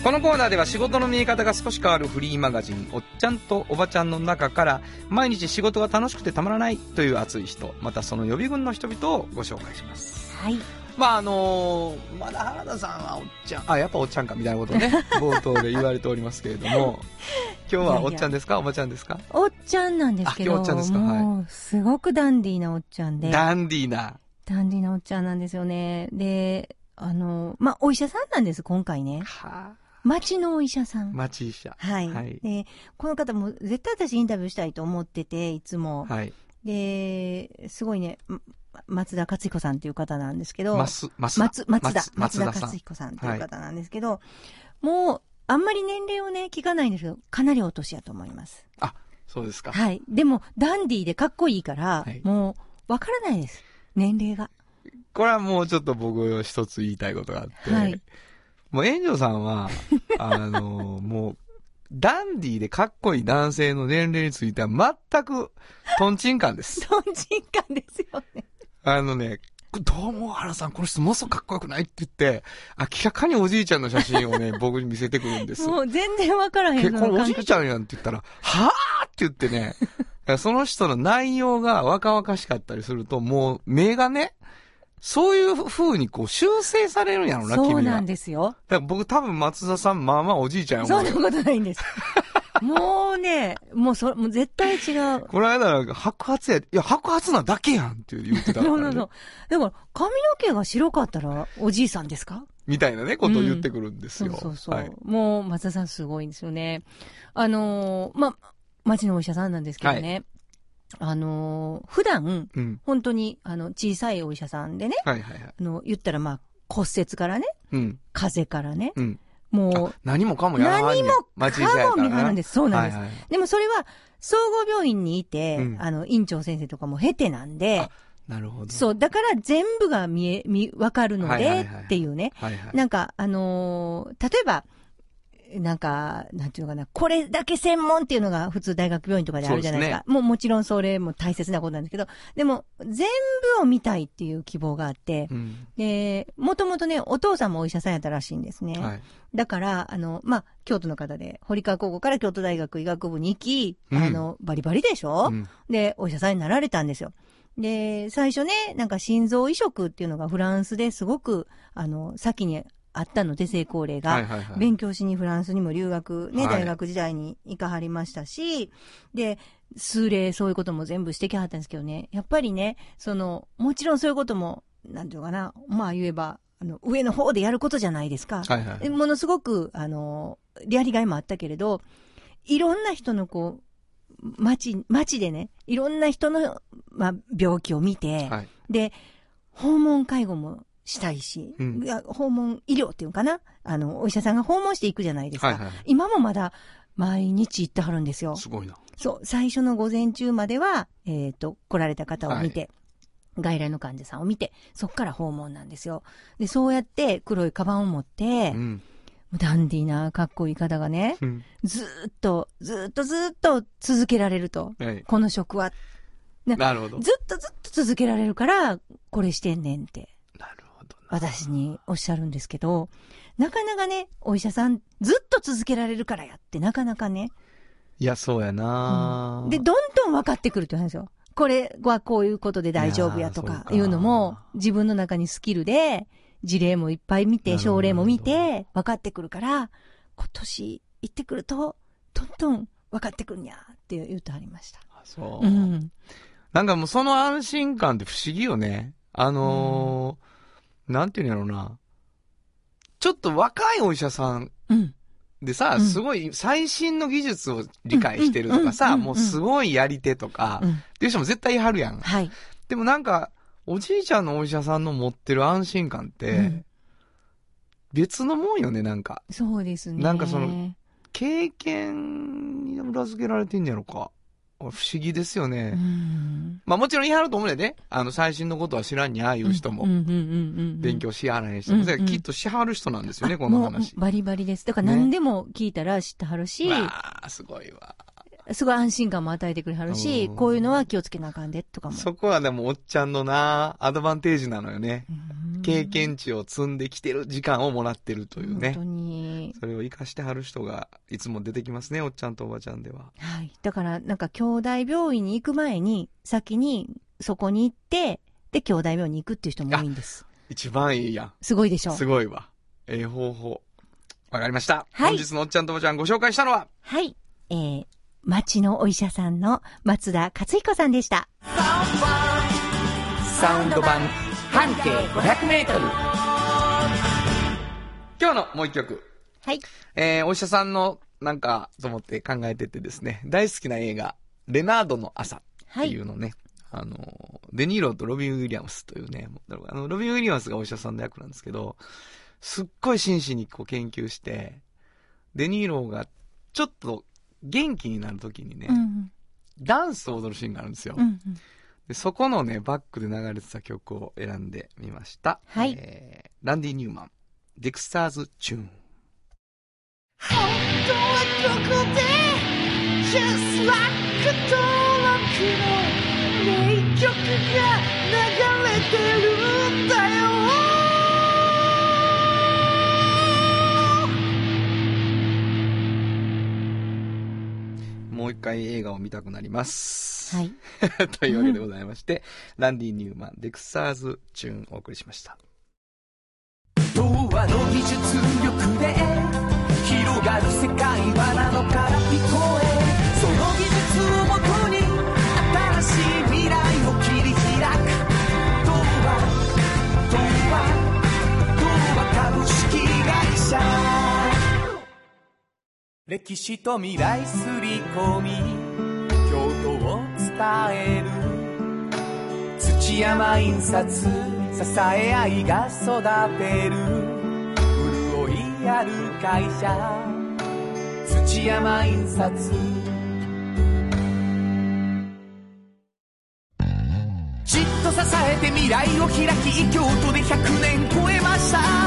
このコーナーでは仕事の見え方が少し変わるフリーマガジン「おっちゃんとおばちゃん」の中から毎日仕事が楽しくてたまらないという熱い人またその予備軍の人々をご紹介しますはい。まああのーまだ原田さんはおっちゃんあやっぱおっちゃんかみたいなことをね 冒頭で言われておりますけれども今日はおっちゃんですか？おばちゃんですか？おっちゃんなんですけど。あ今日おっちゃんですか？はいもう、すごくダンディーなおっちゃんで。ダンディーなダンディーなおっちゃんなんですよね。で、あの、まあ、お医者さんなんです、今回ね。は町のお医者さん。町医者はい。はいで、この方も絶対私インタビューしたいと思ってて、いつも。はいで、すごいね、ま松田克彦さんっていう方なんですけど、松、松田、松田松田彦さんっていう方なんですけど、もう、あんまり年齢をね、聞かないんですけど、かなりお年やと思います。あそうですかはい。でも、ダンディーでかっこいいから、はいもう、わからないです。年齢が。これはもうちょっと僕一つ言いたいことがあって、はいもう炎上さんは、あの、もう、ダンディーでかっこいい男性の年齢については全く、トンチンカンです。トンチンカンですよね。あのね、どうも、原さん、この人ものすごくかっこよくないって言って、明らかにおじいちゃんの写真をね、僕に見せてくるんです。もう全然わからへん結婚おじいちゃん。ゃんやんって言ったら、はぁって言ってね、その人の内容が若々しかったりすると、もう目がね、そういう風にこう修正されるんやろな、君は。そうなんですよ。だから僕多分松田さん、まあまあおじいちゃんやそ思うよ。んなことないんです。もうね、もうそ、もう絶対違う。この間なんか白髪や、いや白髪なだけやんって言ってたから、ね。そうなの。だから、髪の毛が白かったら、おじいさんですか？みたいなね、ことを言ってくるんですそうよ。そうそう。はい。もう、松田さんすごいんですよね。あのーまあ、町のお医者さんなんですけどね。あのー普段、うん。本当に、あの、小さいお医者さんでね、はいはいはい。あの、言ったらまあ、骨折からね、うん。風邪からね、うん。もあ何もかもやらはんねん何もかも見張るんですそうなんですはいはい。う、でもそれは、総合病院にいて、うんあの、院長先生とかも経てなんであ、なるほど。そう、だから全部が見え、見、わかるので、はいはいはいっていうね。はいはい。なんか、あのー例えば、なんか、なんていうのかな、これだけ専門っていうのが普通大学病院とかであるじゃないですか。もうもちろんそれも大切なことなんですけど、でも、全部を見たいっていう希望があって、うん。で、もともとね、お父さんもお医者さんやったらしいんですね。はい。だから、あの、まあ、京都の方で、堀川高校から京都大学医学部に行き、うんあの、バリバリでしょ、うんで、お医者さんになられたんですよ。で、最初ね、なんか心臓移植っていうのがフランスですごく、あの、先にあったので、成功例が。はいはいはい。勉強しにフランスにも留学、ね、はい大学時代に行かはりましたし、で、数例そういうことも全部してきはったんですけどね、やっぱりね、その、もちろんそういうことも、なんていうのかな、まあ言えば、あの、上の方でやることじゃないですか。はいはい。ものすごく、あの、やりがいもあったけれど、いろんな人のこう、街、街でね、いろんな人の、まあ、病気を見て、はい。で、訪問介護もしたいし、うんいや訪問医療っていうのかな？あの、お医者さんが訪問していくじゃないですか。はいはい。今もまだ毎日行ってはるんですよ。すごいな。そう、最初の午前中までは、えっ、と、来られた方を見て、外来の患者さんを見て、そっから訪問なんですよ。で、そうやって黒いカバンを持ってう、ん。ダンディーなかっこいい方がね、うん。ずーっと、ずーっとずーっと続けられると。はい。この職は。なるほど。ずっとずっと続けられるから、これしてんねんって。私におっしゃるんですけど、なかなかね、お医者さん、ずっと続けられるからやって、なかなかね。いや、そうやな、で、どんどん分かってくるって言うんですよ。これはこういうことで大丈夫やとかいうのも、自分の中にスキルで、事例もいっぱい見て、症例も見て、分かってくるから、今年行ってくると、どんどん分かってくるんやって言ってはりました。あそう。うん。なんかもうその安心感って不思議よね。あのーなんていうんやろうな。ちょっと若いお医者さんうん。でさ、うんすごい最新の技術を理解してるとかさ、もうすごいやり手とか、うん。っていう人も絶対いはるやん。はい。でもなんか、おじいちゃんのお医者さんの持ってる安心感って、うん別のもんよね、なんか。そうですね。なんかその経験に裏付けられてんやろか。不思議ですよね。うん。まあもちろん言いはると思うねんね。あの、最新のことは知らんにああいう人も。うんうんうんうんうん勉強しはらへん人も。うんそれきっとしはる人なんですよね、あこのも話う。バリバリです。だから何でも聞いたら知ってはるし、わあ、すごいわ。すごい安心感も与えてくれはるしうん、こういうのは気をつけなあかんで、とかも。そこはでもおっちゃんのな、アドバンテージなのよね。うん経験値を積んできてる時間をもらってるというね本当。に。それを活かしてはる人がいつも出てきますね、おっちゃんとおばちゃんでは。はい。だから、なんか、兄弟病院に行く前に、先にそこに行って、で、兄弟病院に行くっていう人も多いんです。一番いいやすごいでしょ？ん。すごいわ。ええ方法。わかりました。はい本日のおっちゃんとおばちゃんご紹介したのは、はい。えー、町のお医者さんの松田克彦さんでした。サウンド版半径500メートル。今日のもう一曲。はい。えー、お医者さんのなんかと思って考えててですね、大好きな映画、レナードの朝っていうのね、あの、デニーロとロビン・ウィリアムスというね、あの、ロビン・ウィリアムスがお医者さんの役なんですけど、すっごい真摯にこう研究して、デニーロがちょっと元気になる時にね、うん、ダンスを踊るシーンがあるんですよ、うんうん、でそこのねバックで流れてた曲を選んでみました、はい、えー、ランディ・ニューマン「 Dexter's Tune」本当はここで Just like 登録の名曲が流れてるんだよ。回映画を見たくなります。はい。というわけでございまして、ランディ・ニューマン、デクサーズ・チューンお送りしました。歴史と未来すり込み京都を伝える。土山印刷支え合いが育てる。潤いある会社。土山印刷。じっと支えて未来を開き京都で100年超えました。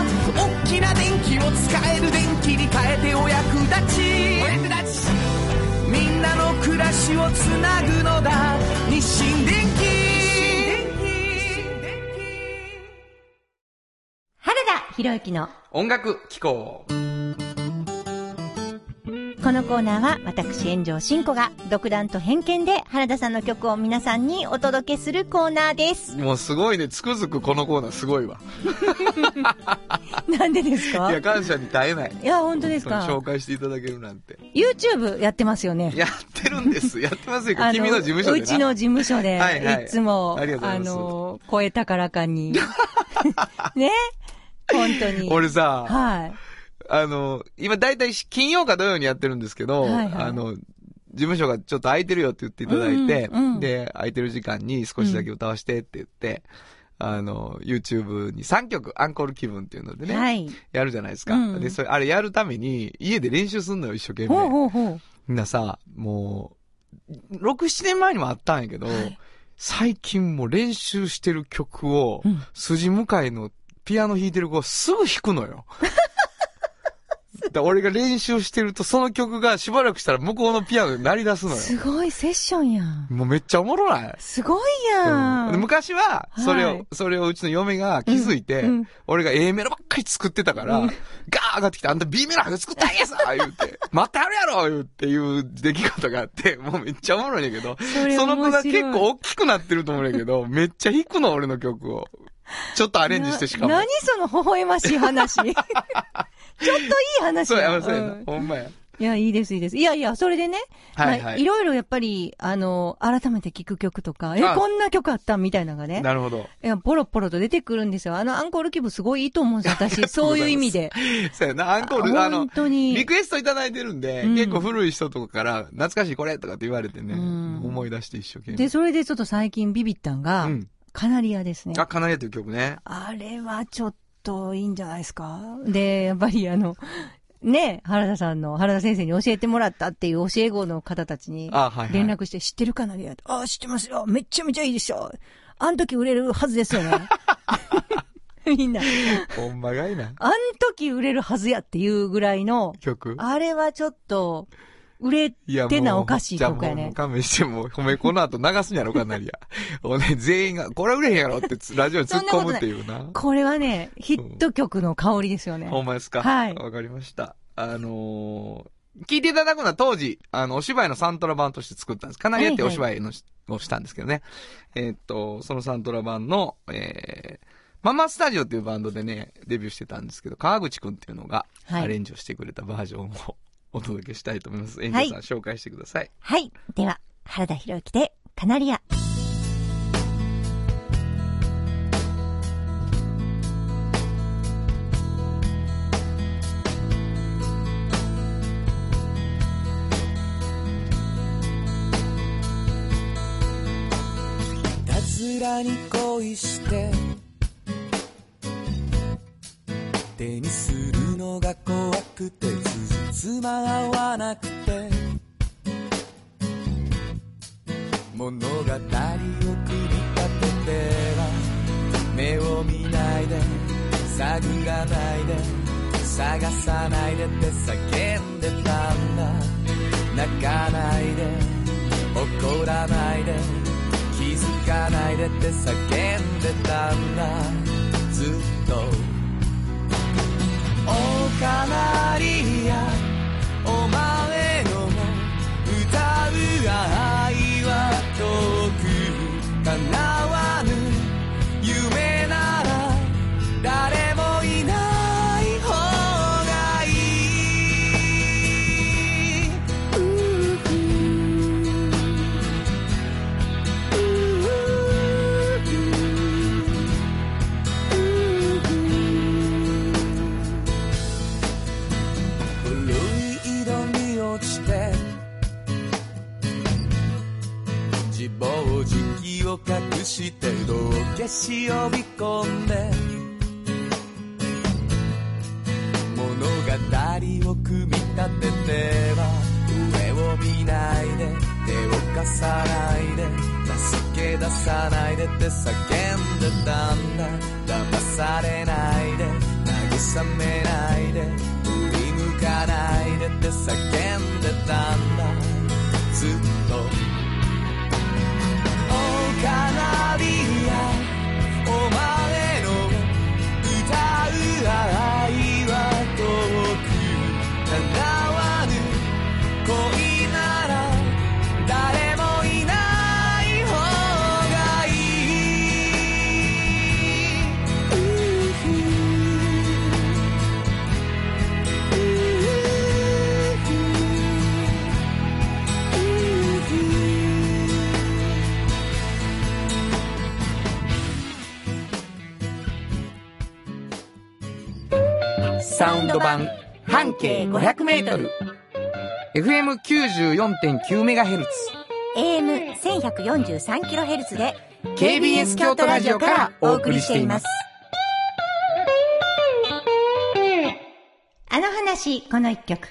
きな電気を使える電気に変えてお役立ち。お役立ちみんなの暮らしをつなぐのだ。日清電気原田博之の音楽機構。このコーナーは私炎上真子が独断と偏見で原田さんの曲を皆さんにお届けするコーナーです。もうすごいね、つくづくこのコーナーすごいわ。なんでですか？いや、感謝に耐えない。いや、本当ですか？紹介していただけるなんて。?YouTube やってますよね。やってるんです。やってますよ。あ君の事務所でな。うちの事務所で、はいはいいつも、あの、声高らかに。ね？本当に。俺さ、はい。あの、今大体金曜か土曜にやってるんですけど、はいはいあの、事務所がちょっと空いてるよって言っていただいて、うんうんで、空いてる時間に少しだけ歌わせてって言って、あの、YouTube に3曲、アンコール気分っていうのでね、はい。やるじゃないですか。うんで、それ、あれやるために、家で練習すんのよ、一生懸命。ほうほうほう。みんなさ、もう、6、7年前にもあったんやけど、はい最近もう練習してる曲を、うん筋向かいのピアノ弾いてる子はすぐ弾くのよ。だ俺が練習してると、その曲がしばらくしたら向こうのピアノで鳴り出すのよ。すごいセッションやん。もうめっちゃおもろない？すごいやん。で昔は、それを、はいそれをうちの嫁が気づいて、うんうん俺が A メロばっかり作ってたから、うんガー上がってきて、あんた B メロ作ったんやさ 言って、待ってはるやろ言うっていう出来事があって、もうめっちゃおもろいんやけど、それその子が結構大きくなってると思うんやけど、めっちゃ弾くの、俺の曲を。ちょっとアレンジしてしかも。な何その微笑ましい話。ちょっといい話そうや、やそうやなうん。ほんまや。いや、いいです、いいです。いやいや、それでね、はいはいまあ、いろいろやっぱり、あの、改めて聴く曲とか、え、あこんな曲あったみたいなのがね、なるほど。いや、ポロポロと出てくるんですよ。あのアンコール気分すごいいいと思うんですよ、私。そういう意味で。そうやな、アンコール、あの本、当に。リクエストいただいてるんで、うん結構古い人とかから、懐かしいこれとかって言われてね、うん思い出して一生懸命。で、それでちょっと最近ビビったんが、うん。カナリアですね。あ、カナリアという曲ね。あれはちょっといいんじゃないですか？で、やっぱりあの、ね、原田さんの、原田先生に教えてもらったっていう教え子の方たちに。連絡して、知ってるカナリアあ、知ってますよ。めっちゃめちゃいいでしょ。あん時売れるはずですよね。みんな。ほんまがいな。あん時売れるはずやっていうぐらいの、曲？あれはちょっと、売れてなおかしいじゃあとこやね。勘弁して、もう、褒め、この後流すんやろかなりや。おね、全員が、これは売れへんやろってつ、ラジオに突っ込むっていうな。これはね、ヒット曲の香りですよね。ほんまですか？はいわかりました。あのー、聞いていただくのは当時、あの、お芝居のサントラ版として作ったんです。かなりやってお芝居のし、をしたんですけどね。えーっと、そのサントラ版の、えー、ママスタジオっていうバンドでね、デビューしてたんですけど、川口くんっていうのが、はいアレンジをしてくれたバージョンをお届けしたいと思います。エンジェルさん、紹介してください。はい。では、原田博之で、カナリア。いたずらに恋して手にするのが怖くてつじつまわなくて物語を組み立てては目を見ないで探らないで探さないでって叫んでたんだ。泣かないで怒らないで気づかないでって叫んでたんだ。ずっと「カナリアお前の歌う愛メートル FM94.9MHz AM1143kHz で、KBS 京都ラジオからお送りしています。あの話、この一曲。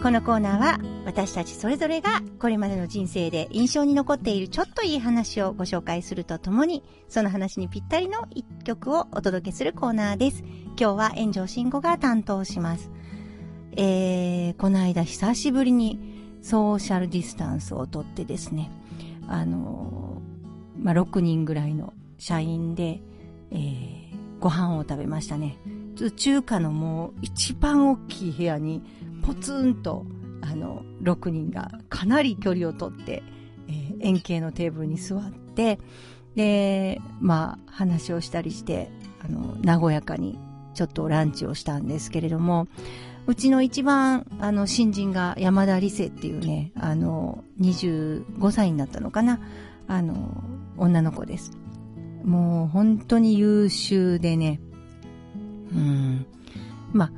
このコーナーは私たちそれぞれがこれまでの人生で印象に残っているちょっといい話をご紹介するとともにその話にぴったりの一曲をお届けするコーナーです。今日は炎上慎吾が担当します。えー、この間久しぶりにソーシャルディスタンスをとってですね、あのーまあ、6人ぐらいの社員で、えー、ご飯を食べましたね。中華のもう一番大きい部屋にポツンとあの6人がかなり距離をとって、えー円形のテーブルに座ってでまあ話をしたりしてあの和やかにちょっとランチをしたんですけれどもうちの一番あの新人が山田理瀬っていうねあの25歳になったのかなあの女の子です。もう本当に優秀でね。うん。まあ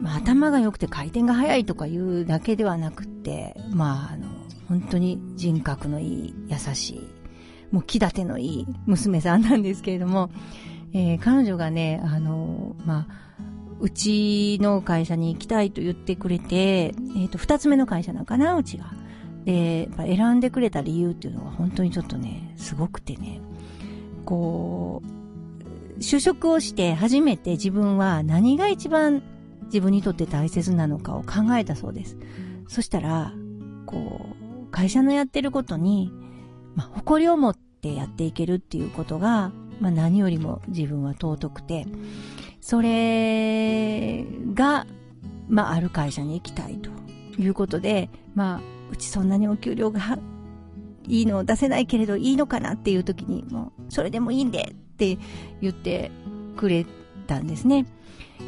まあ、頭が良くて回転が速いとかいうだけではなくて、まあ、あの、本当に人格のいい、優しい、もう気立てのいい娘さんなんですけれども、えー彼女がね、あの、まあ、うちの会社に行きたいと言ってくれて、えっ、と、二つ目の会社なんかな、うちが。で、やっぱ選んでくれた理由っていうのが本当にちょっとね、すごくてね、こう、就職をして初めて自分は何が一番自分にとって大切なのかを考えたそうです。そしたら、こう、会社のやってることに、まあ、誇りを持ってやっていけるっていうことが、まあ、何よりも自分は尊くて、それが、まあ、ある会社に行きたいということで、まあ、うちそんなにお給料がいいのを出せないけれどいいのかなっていう時に、もう、それでもいいんでって言ってくれたんですね。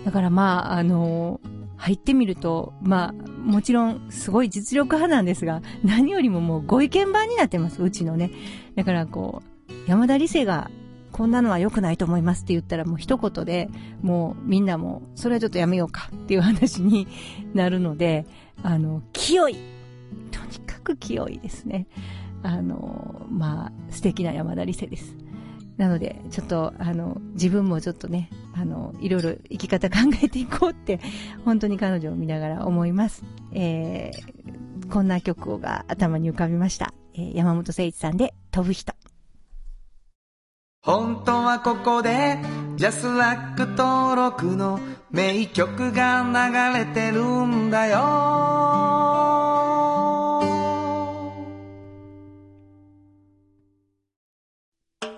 だからまあ、あの入ってみると、まあ、もちろんすごい実力派なんですが、何よりももうご意見番になってます、うちのね。だからこう、山田理性がこんなのは良くないと思いますって言ったらもう一言で、もうみんなも、それはちょっとやめようかっていう話になるので、あの、清い。とにかく清いですね。あの、まあ、素敵な山田理瀬です。なので、ちょっと、あの、自分もちょっとね、あの、いろいろ生き方考えていこうって、本当に彼女を見ながら思います。えー、こんな曲が頭に浮かびました。えー、山本誠一さんで、飛ぶ人。本当はここで、ジャスラック登録の名曲が流れてるんだよ。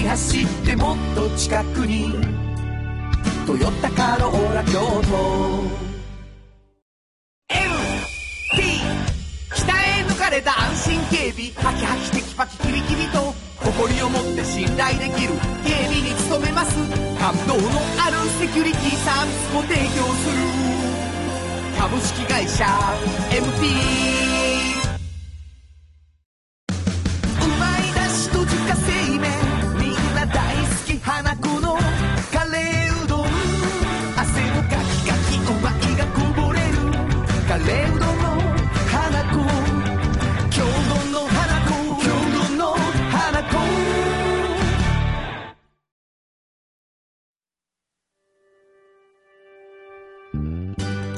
り走ってもっと近くに「トヨタカローラ京都」MT 北へ抜かれた安心警備。ハキハキテキパキキビキビと。誇りを持って信頼できる。警備に努めます。感動のあるセキュリティサービスも提供する。株式会社 MT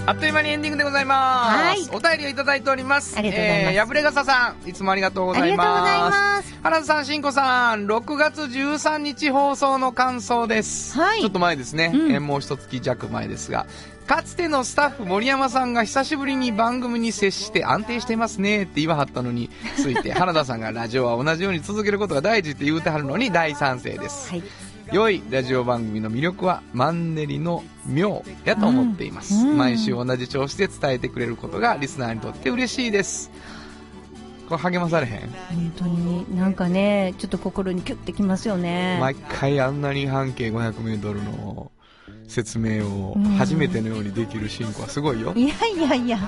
あっという間にエンディングでございます。はい。お便りをいただいております。ありがとうございます。えー、破れ傘さん、いつもありがとうございます。ありがとうございます。原田さん、しんこさん、6月13日放送の感想です。はい。ちょっと前ですね。うん、もう一月弱前ですが、かつてのスタッフ森山さんが久しぶりに番組に接して安定してますねって言わはったのについて原田さんがラジオは同じように続けることが大事って言うてはるのに大賛成です。はい。良いラジオ番組の魅力はマンネリの妙やと思っています、うん。うん、毎週同じ調子で伝えてくれることがリスナーにとって嬉しいです。これ励まされへん？本当になんかねちょっと心にキュッてきますよね。毎回あんなに半径 500m の説明を初めてのようにできる進行はすごいよ、いやいやいや。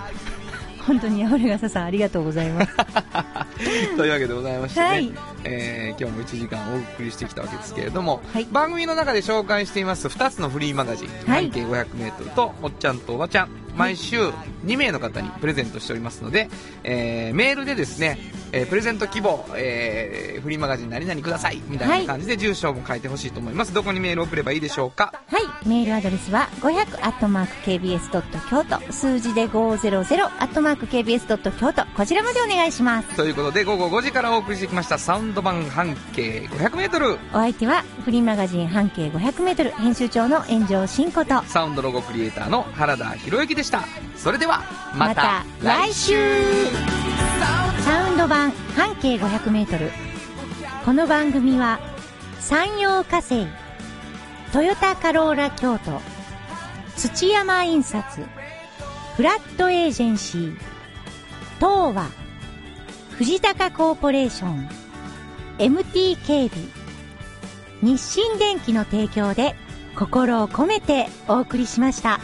本当にヤオレガサさんありがとうございます というわけでございましてね、はい、えー、今日も1時間お送りしてきたわけですけれども、はい、番組の中で紹介しています2つのフリーマガジン、はい、半径 500m とおっちゃんとおばちゃん毎週2名の方にプレゼントしておりますので、えー、メールでですね、えー、プレゼント希望、えー、フリーマガジン何々くださいみたいな感じで住所も書いてほしいと思います、どこにメールを送ればいいでしょうか？はい。メールアドレスは 500-kbs. 京都数字で 500-kbs. 京都こちらまでお願いします。ということで午後5時からお送りしてきましたサウンド版半径 500m お相手はフリーマガジン半径 500m 編集長の炎上真子と。サウンドロゴクリエイターの原田博之でした。それではまた来週サウンド版半径 500m この番組は山陽火星トヨタカローラ京都土山印刷フラットエージェンシー東和藤高コーポレーション MT 警備日清電機の提供で心を込めてお送りしました。